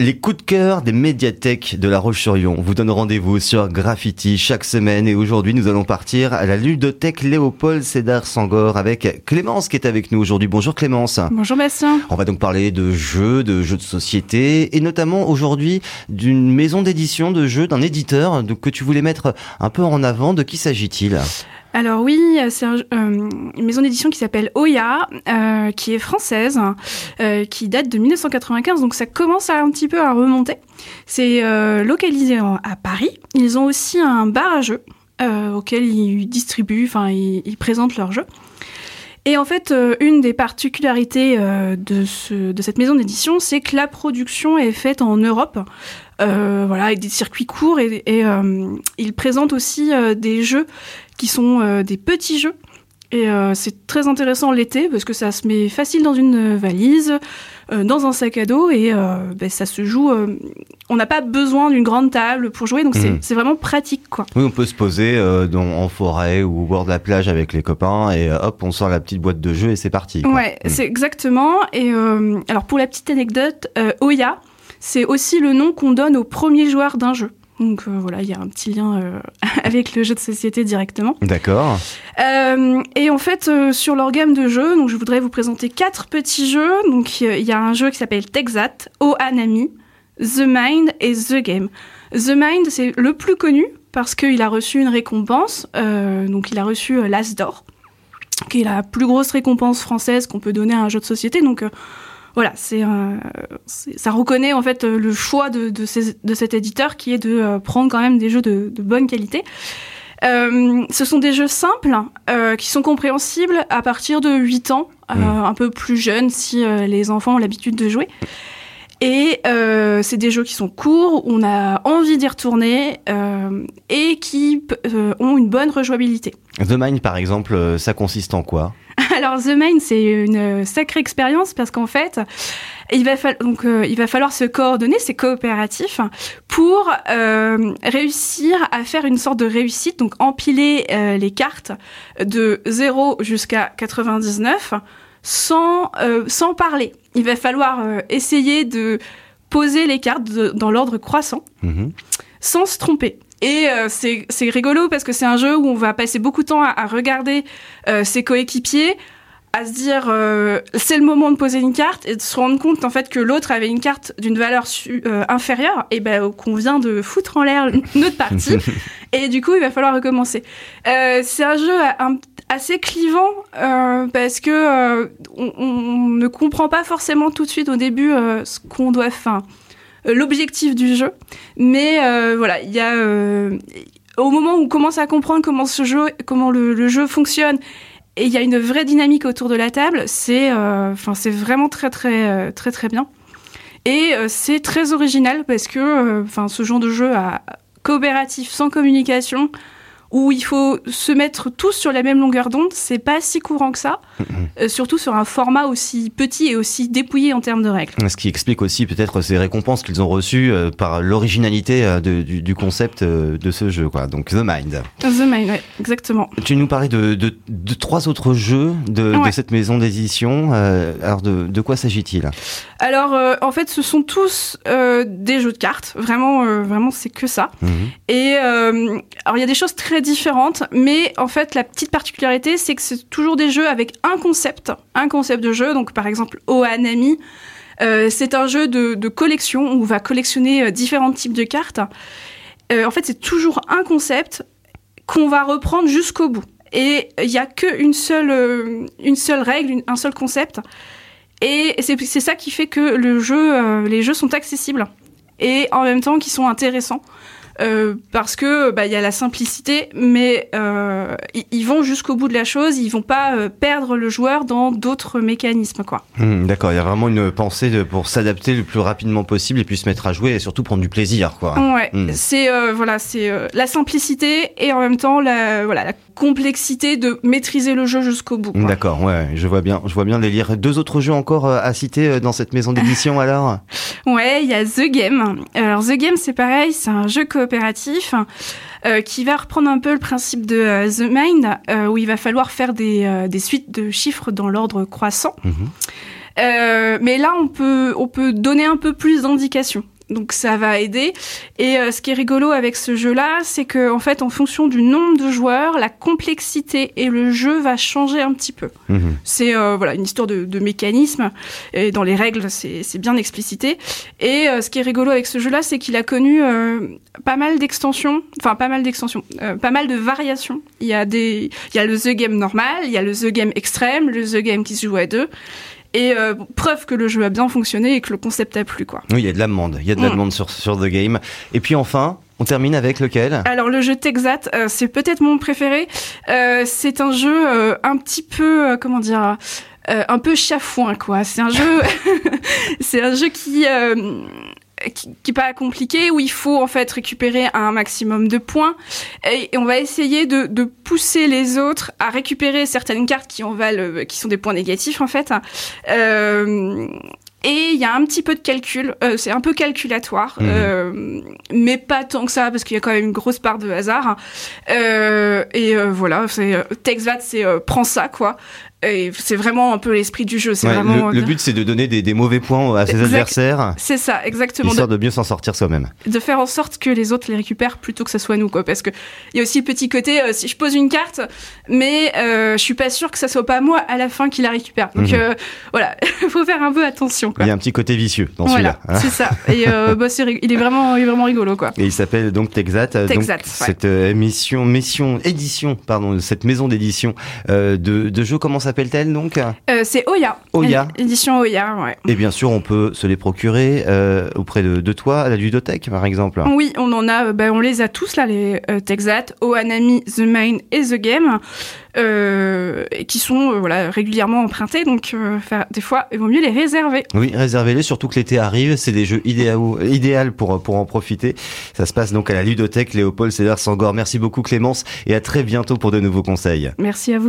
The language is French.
Les coups de cœur des médiathèques de La Roche-sur-Yon vous donnent rendez-vous sur Graffiti chaque semaine et aujourd'hui nous allons partir à la ludothèque Léopold Sédar Sangor avec Clémence qui est avec nous aujourd'hui. Bonjour Clémence. Bonjour Bastien. On va donc parler de jeux, de jeux de société et notamment aujourd'hui d'une maison d'édition de jeux, d'un éditeur que tu voulais mettre un peu en avant. De qui s'agit-il? Alors oui, c'est euh, une maison d'édition qui s'appelle Oya, euh, qui est française, euh, qui date de 1995, donc ça commence à un petit peu à remonter. C'est localisé à Paris. Ils ont aussi un bar à jeux auquel ils distribuent, enfin ils, présentent leurs jeux. Et en fait, une des particularités de, ce, de cette maison d'édition, c'est que la production est faite en Europe. voilà, avec des circuits courts et, et ils présentent aussi des jeux qui sont euh, des petits jeux. Et euh, c'est très intéressant l'été parce que ça se met facile dans une valise, euh, dans un sac à dos et ben, ça se joue. on n'a pas besoin d'une grande table pour jouer, donc c'est hmm. vraiment pratique quoi. Oui, on peut se poser dans, en forêt ou au bord de la plage avec les copains et hop, on sort la petite boîte de jeu et c'est parti. Ouais, hmm. c'est exactement. Et alors pour la petite anecdote, Oya, c'est aussi le nom qu'on donne au premier joueur d'un jeu. Donc euh, voilà, il y a un petit lien euh, avec le jeu de société directement. D'accord. Euh, et en fait, sur leur gamme de jeux, donc je voudrais vous présenter quatre petits jeux. Donc il y a un jeu qui s'appelle Texat, O Anami, The Mind et The Game. The Mind, c'est le plus connu parce qu'il a reçu une récompense. donc il a reçu l'As d'or, qui est la plus grosse récompense française qu'on peut donner à un jeu de société. Donc voilà, c'est ça reconnaît en fait le choix de, de, cet éditeur qui est de euh, prendre quand même des jeux de, bonne qualité. Euh, ce sont des jeux simples euh, qui sont compréhensibles à partir de 8 ans, mmh. un peu plus jeunes si les enfants ont l'habitude de jouer. Et c'est des jeux qui sont courts, on a envie d'y retourner et qui ont une bonne rejouabilité. The Mind, par exemple, ça consiste en quoi? Alors The Main, c'est une sacrée expérience parce qu'en fait, il va, donc, euh, il va falloir se coordonner, c'est coopératif, pour euh, réussir à faire une sorte de réussite, donc empiler euh, les cartes de 0 jusqu'à 99 sans, sans parler. Il va falloir essayer de poser les cartes dans l'ordre croissant, mm-hmm. sans se tromper. Et euh, c'est rigolo parce que c'est un jeu où on va passer beaucoup de temps à, regarder euh, ses coéquipiers, à se dire euh, c'est le moment de poser une carte et de se rendre compte en fait que l'autre avait une carte d'une valeur inférieure et ben qu'on vient de foutre en l'air notre partie et du coup il va falloir recommencer. c'est un jeu assez clivant parce que on, on, ne comprend pas forcément tout de suite au début ce qu'on doit faire euh, l'objectif du jeu. Mais euh, voilà, il y a euh, au moment où on commence à comprendre comment ce jeu, comment le, jeu fonctionne, et il y a une vraie dynamique autour de la table, c'est enfin c'est vraiment très très très très bien. Et c'est très original parce que enfin ce genre de jeu à coopératif sans communication où il faut se mettre tous sur la même longueur d'onde, c'est pas si courant que ça, euh, surtout sur un format aussi petit et aussi dépouillé en termes de règles. Ce qui explique aussi peut-être ces récompenses qu'ils ont reçues euh, par l'originalité euh, du, concept de ce jeu, quoi. Donc The Mind. The Mind, oui, exactement. Tu nous parlais de, de, trois autres jeux de, cette maison d'édition. alors de, quoi s'agit-il? Alors en fait, ce sont tous des jeux de cartes. Vraiment, vraiment, c'est que ça. Mhm. Et alors il y a des choses très différentes, mais en fait, la petite particularité, c'est que c'est toujours des jeux avec un concept, un concept de jeu. Donc, par exemple, Oanami, euh, c'est un jeu de, collection où on va collectionner euh, différents types de cartes. Euh, en fait, c'est toujours un concept qu'on va reprendre jusqu'au bout. Et il n'y a qu'une seule, une seule règle, un seul concept. Et c'est ça qui fait que les jeux sont accessibles et en même temps qui sont intéressants. Euh, parce que bah il y a la simplicité, mais euh, ils vont jusqu'au bout de la chose. Ils vont pas euh, perdre le joueur dans d'autres mécanismes, quoi. Hmm, d'accord, il y a vraiment une pensée de, pour s'adapter le plus rapidement possible et puis se mettre à jouer et surtout prendre du plaisir, quoi. Ouais, hmm. c'est voilà, c'est la simplicité et en même temps la voilà la complexité de maîtriser le jeu jusqu'au bout. D'accord, ouais, je vois bien, je vois bien les lire. Deux autres jeux encore à citer dans cette maison d'édition alors? Ouais, il y a The Game. Alors The Game, c'est pareil, c'est un jeu coopératif euh, qui va reprendre un peu le principe de euh, The Mind, euh, où il va falloir faire des, des, suites de chiffres dans l'ordre croissant. Mhm. Euh, mais là, on peut, on peut donner un peu plus d'indications. Donc ça va aider. Et euh, ce qui est rigolo avec ce jeu-là, c'est que en fait, en fonction du nombre de joueurs, la complexité et le jeu va changer un petit peu. Mhm. C'est euh, voilà une histoire de, de mécanisme. Et dans les règles, c'est c'est bien explicité. Et euh, ce qui est rigolo avec ce jeu-là, c'est qu'il a connu euh, pas mal d'extensions, enfin pas mal d'extensions, euh, pas mal de variations. Il y a des, il y a le The Game normal, il y a le The Game extrême, le The Game qui se joue à deux. Et euh, preuve que le jeu a bien fonctionné et que le concept a plu quoi. Oui, il y a de la demande. Il y a de la Mm. demande sur, sur The Game. Et puis enfin, on termine avec lequel? Alors le jeu Texat, euh, c'est peut-être mon préféré. Euh, c'est un jeu euh, un petit peu, euh, comment dire, euh, un peu chafouin quoi. C'est un jeu, c'est un jeu qui, euh, qui qui est pas compliqué où il faut en fait récupérer un maximum de points et, et on va essayer de, de pousser les autres à récupérer certaines cartes qui en valent, euh, qui sont des points négatifs en fait. Euh, et il y a un petit peu de calcul, euh, c'est un peu calculatoire, euh, mais pas tant que ça parce qu'il y a quand même une grosse part de hasard. Euh, et voilà, c'est Texvat, c'est prends ça quoi. C'est vraiment un peu l'esprit du jeu. C'est Ouais, vraiment. le, le but, c'est de donner des, des mauvais points à ses Exact. adversaires, C'est ça, exactement. histoire de mieux s'en sortir soi-même. De, de faire en sorte que les autres les récupèrent plutôt que ce soit nous, quoi. Parce que il y a aussi le petit côté, euh, si je pose une carte, mais euh, je suis pas sûre que ça soit pas moi à la fin qui la récupère. Donc Mhm. euh, voilà, faut faire un peu attention, quoi. Il y a un petit côté vicieux dans Voilà, celui-là. hein. c'est ça. Et euh, bah, il est vraiment, il est vraiment rigolo, quoi. Et il s'appelle donc Texat. Texat, donc, ouais. Cette euh, émission, mission, édition, pardon, cette maison d'édition de, de jeux, comment s'appelle-t-elle donc? Euh, c'est Oya. Oya. Édition Oya, ouais. Et bien sûr, on peut se les procurer euh, auprès de, de toi, à la ludothèque par exemple. Oui, on en a, bah, on les a tous là, les Texat, Ohanami, The Main et The Game, euh, qui sont euh, voilà régulièrement empruntés. Donc, euh, des fois, il vaut mieux les réserver. Oui, réservez-les, surtout que l'été arrive, c'est des jeux idéaux, idéal pour, pour en profiter. Ça se passe donc à la ludothèque Léopold Sédar Sangor. Merci beaucoup Clémence et à très bientôt pour de nouveaux conseils. Merci à vous.